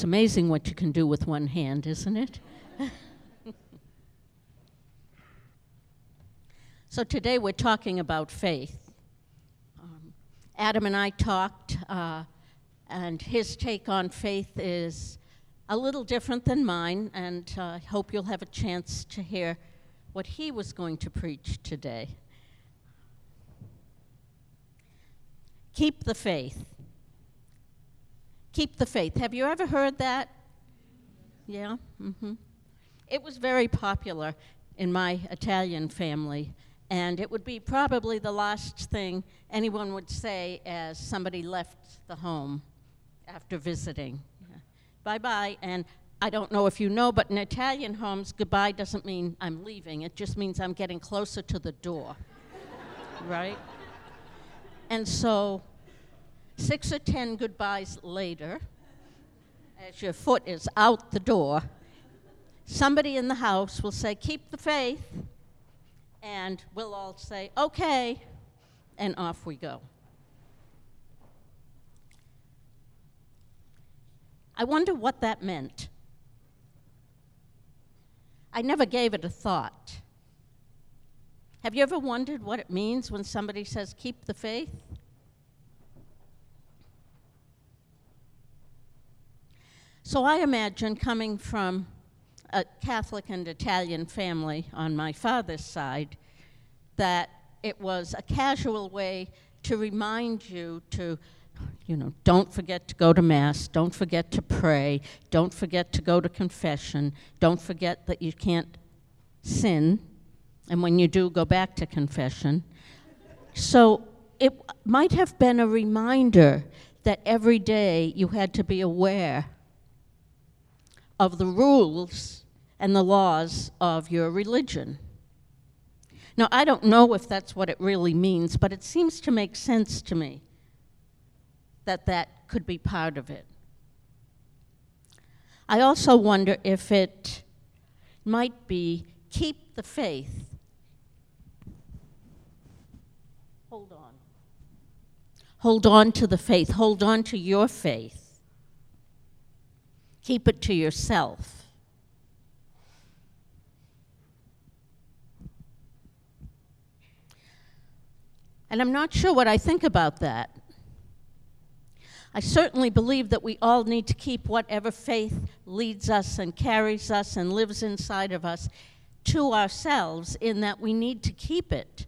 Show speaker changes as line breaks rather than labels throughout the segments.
It's amazing what you can do with one hand, isn't it? so today we're talking about faith. Um, Adam and I talked, uh, and his take on faith is a little different than mine, and uh, I hope you'll have a chance to hear what he was going to preach today. Keep the faith. Keep the faith. Have you ever heard that? Yeah? Mm-hmm. It was very popular in my Italian family, and it would be probably the last thing anyone would say as somebody left the home after visiting. Bye bye. And I don't know if you know, but in Italian homes, goodbye doesn't mean I'm leaving, it just means I'm getting closer to the door. right? And so, six or ten goodbyes later, as your foot is out the door, somebody in the house will say, Keep the faith. And we'll all say, Okay. And off we go. I wonder what that meant. I never gave it a thought. Have you ever wondered what it means when somebody says, keep the faith? So I imagine coming from a Catholic and Italian family on my father's side that it was a casual way to remind you to you know, don't forget to go to Mass, don't forget to pray, don't forget to go to confession, don't forget that you can't sin, and when you do, go back to confession. So it might have been a reminder that every day you had to be aware of the rules and the laws of your religion. Now, I don't know if that's what it really means, but it seems to make sense to me that that could be part of it. I also wonder if it might be keep the faith. Hold on. Hold on to the faith. Hold on to your faith. Keep it to yourself. And I'm not sure what I think about that. I certainly believe that we all need to keep whatever faith leads us and carries us and lives inside of us to ourselves, in that we need to keep it.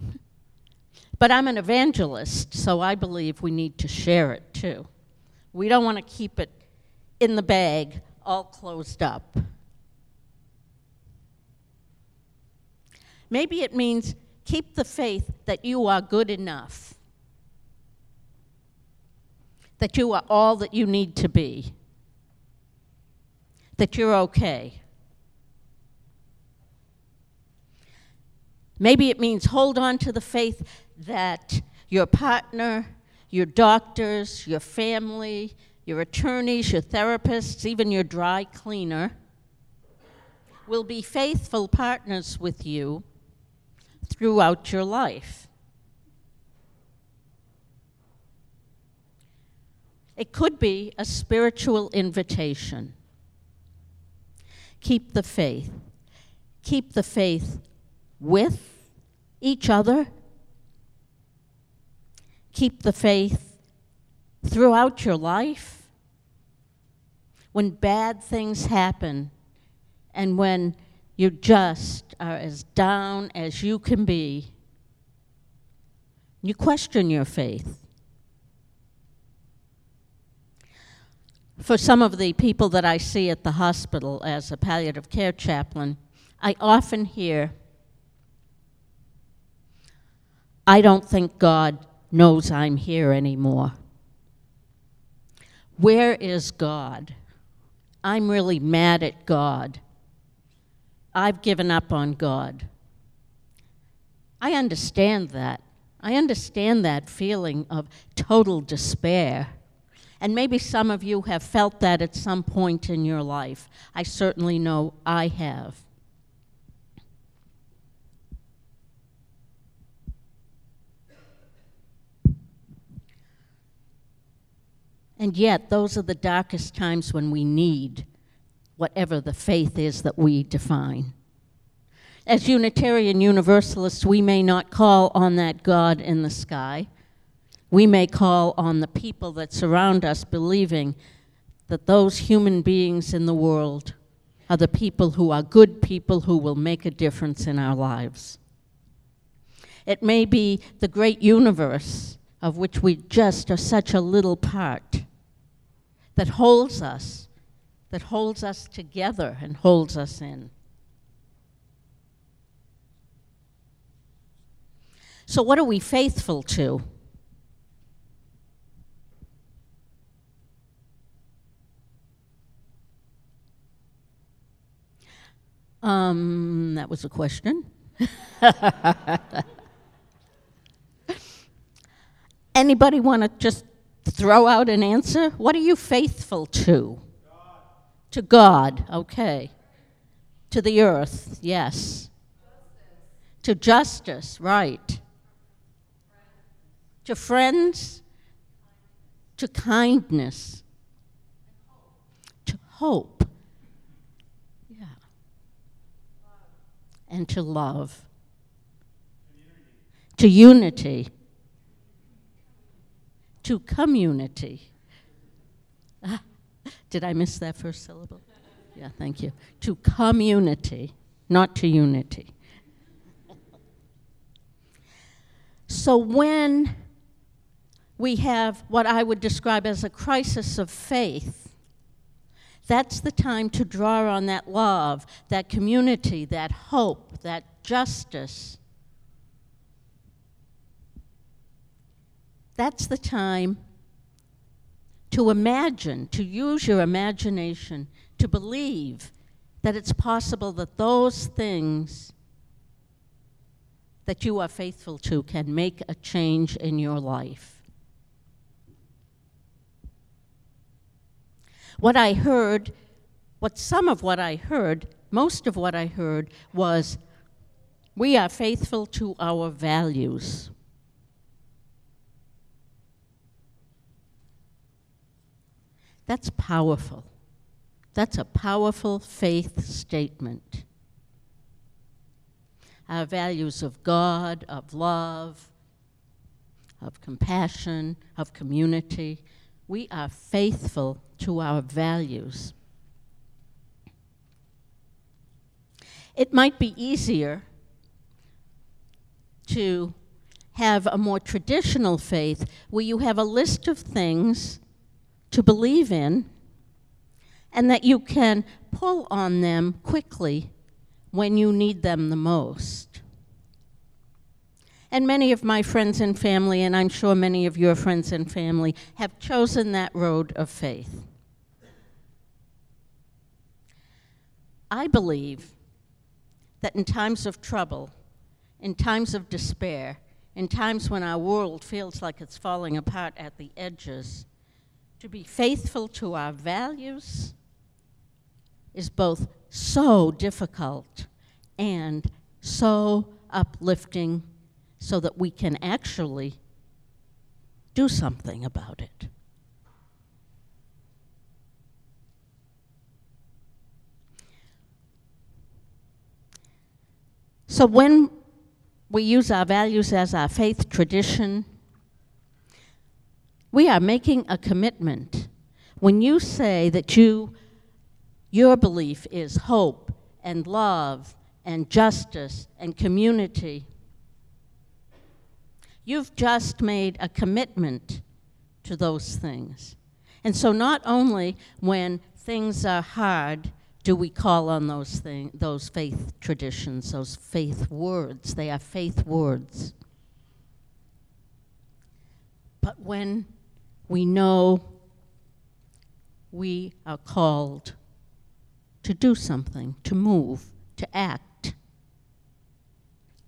But I'm an evangelist, so I believe we need to share it too. We don't want to keep it in the bag, all closed up. Maybe it means keep the faith that you are good enough that you are all that you need to be, that you're okay. Maybe it means hold on to the faith that your partner, your doctors, your family, your attorneys, your therapists, even your dry cleaner will be faithful partners with you throughout your life. It could be a spiritual invitation. Keep the faith. Keep the faith with each other. Keep the faith throughout your life. When bad things happen and when you just are as down as you can be, you question your faith. for some of the people that I see at the hospital as a palliative care chaplain, I often hear, I don't think God knows I'm here anymore. Where is God? I'm really mad at God. I've given up on God. I understand that. I understand that feeling of total despair. And maybe some of you have felt that at some point in your life. I certainly know I have. And yet, those are the darkest times when we need whatever the faith is that we define. As Unitarian Universalists, we may not call on that God in the sky. We may call on the people that surround us, believing that those human beings in the world are the people who are good people who will make a difference in our lives. It may be the great universe of which we just are such a little part that holds us, that holds us together and holds us in. So, what are we faithful to? Um, that was a question. Anybody want to just throw out an answer? What are you faithful to? God. To God, okay. To the earth, yes. Justice. To justice, right. To friends, to kindness, to hope, yeah, and to love, to unity to community. Ah, did I miss that first syllable? Yeah, thank you. To community, not to unity. So when we have what I would describe as a crisis of faith, that's the time to draw on that love, that community, that hope, that justice That's the time to imagine, to use your imagination, to believe that it's possible that those things that you are faithful to can make a change in your life. What I heard, what some of what I heard, most of what I heard was we are faithful to our values. That's powerful. That's a powerful faith statement. Our values of God, of love, of compassion, of community, we are faithful to our values. It might be easier to have a more traditional faith where you have a list of things to believe in, and that you can pull on them quickly when you need them the most. And many of my friends and family, and I'm sure many of your friends and family, have chosen that road of faith. I believe that in times of trouble, in times of despair, in times when our world feels like it's falling apart at the edges, to be faithful to our values is both so difficult and so uplifting so that we can actually do something about it. So when we use our values as our faith tradition, we are making a commitment. When you say that you, your belief is hope and love and justice and community, you've just made a commitment to those things. And so, not only when things are hard do we call on those things, those faith traditions, those faith words, they are faith words. But when we know we are called to do something, to move, to act,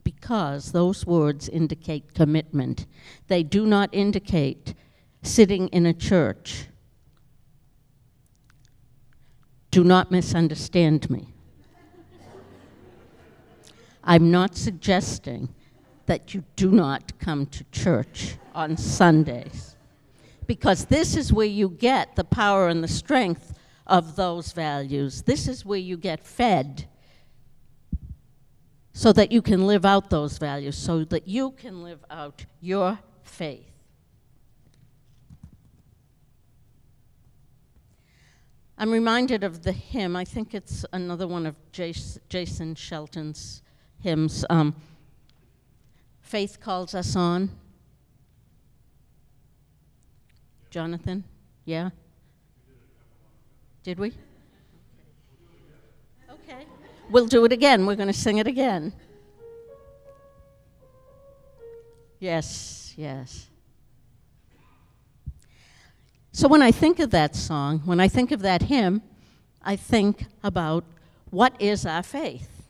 because those words indicate commitment. They do not indicate sitting in a church. Do not misunderstand me. I'm not suggesting that you do not come to church on Sundays because this is where you get the power and the strength of those values. This is where you get fed so that you can live out those values, so that you can live out your faith. I'm reminded of the hymn, I think it's another one of Jason Shelton's hymns. Um, Faith calls us on. Jonathan? Yeah? Did we? Okay. We'll do it again. We're going to sing it again. Yes, yes. So when I think of that song, when I think of that hymn, I think about what is our faith?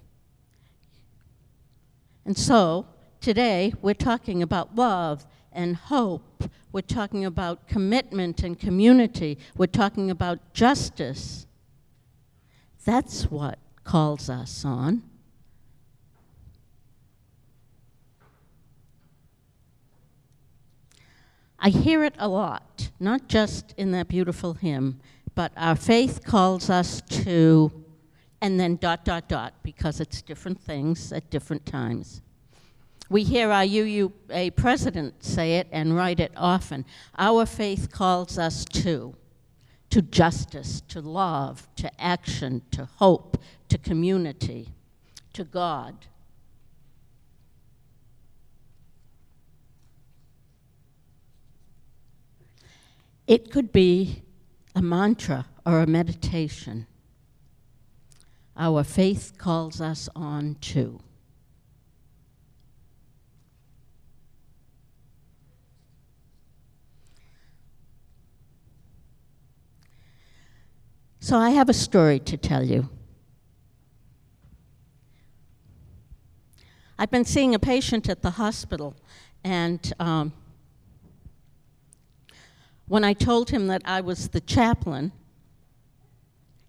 And so today we're talking about love and hope. We're talking about commitment and community. We're talking about justice. That's what calls us on. I hear it a lot, not just in that beautiful hymn, but our faith calls us to, and then dot, dot, dot, because it's different things at different times. We hear our UUA president say it and write it often. Our faith calls us to to justice, to love, to action, to hope, to community, to God. It could be a mantra or a meditation. Our faith calls us on to. So I have a story to tell you. I've been seeing a patient at the hospital, and um, when I told him that I was the chaplain,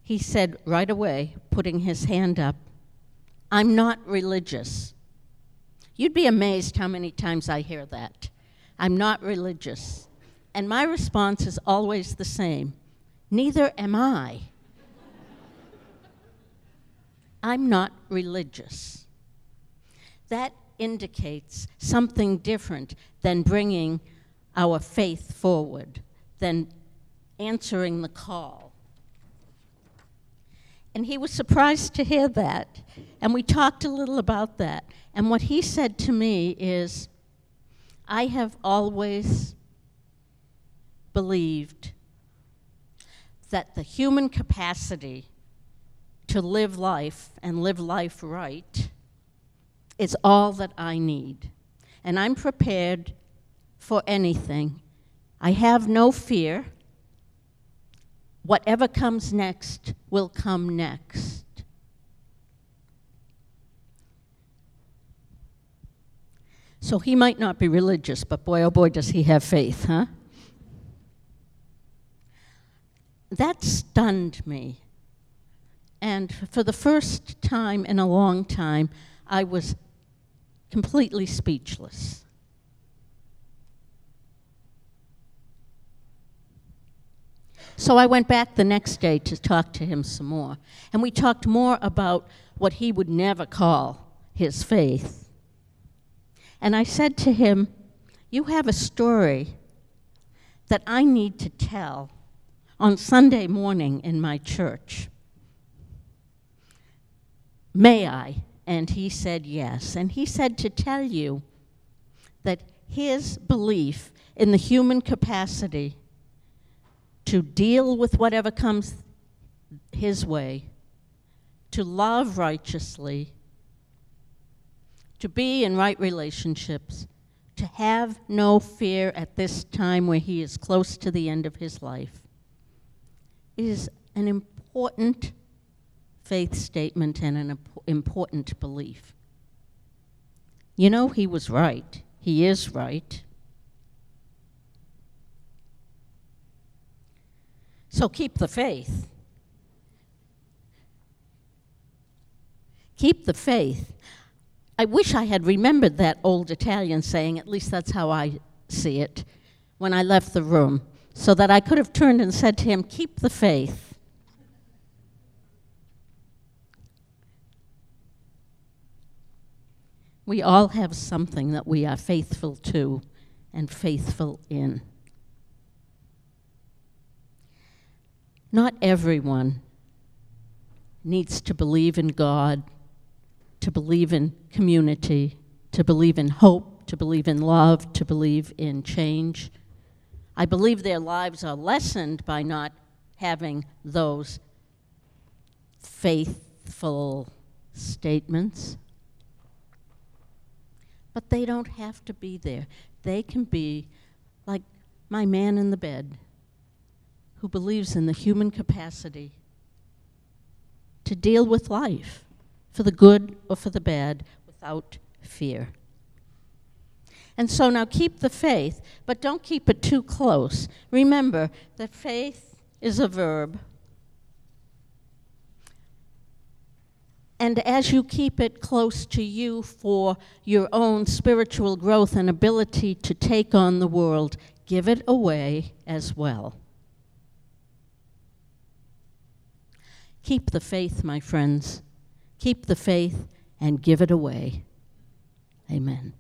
he said right away, putting his hand up, I'm not religious. You'd be amazed how many times I hear that. I'm not religious. And my response is always the same Neither am I. I'm not religious. That indicates something different than bringing our faith forward, than answering the call. And he was surprised to hear that. And we talked a little about that. And what he said to me is I have always believed that the human capacity to live life and live life right is all that I need. And I'm prepared for anything. I have no fear. Whatever comes next will come next. So he might not be religious, but boy, oh boy, does he have faith, huh? That stunned me. And for the first time in a long time, I was completely speechless. So I went back the next day to talk to him some more. And we talked more about what he would never call his faith. And I said to him, You have a story that I need to tell on Sunday morning in my church. May I? And he said yes. And he said to tell you that his belief in the human capacity to deal with whatever comes his way, to love righteously, to be in right relationships, to have no fear at this time where he is close to the end of his life is an important faith statement and an important belief. You know, he was right. He is right. So keep the faith. Keep the faith. I wish I had remembered that old Italian saying, at least that's how I see it, when I left the room. So that I could have turned and said to him, Keep the faith. We all have something that we are faithful to and faithful in. Not everyone needs to believe in God, to believe in community, to believe in hope, to believe in love, to believe in change. I believe their lives are lessened by not having those faithful statements. But they don't have to be there. They can be like my man in the bed who believes in the human capacity to deal with life for the good or for the bad without fear. And so now keep the faith, but don't keep it too close. Remember that faith is a verb. And as you keep it close to you for your own spiritual growth and ability to take on the world, give it away as well. Keep the faith, my friends. Keep the faith and give it away. Amen.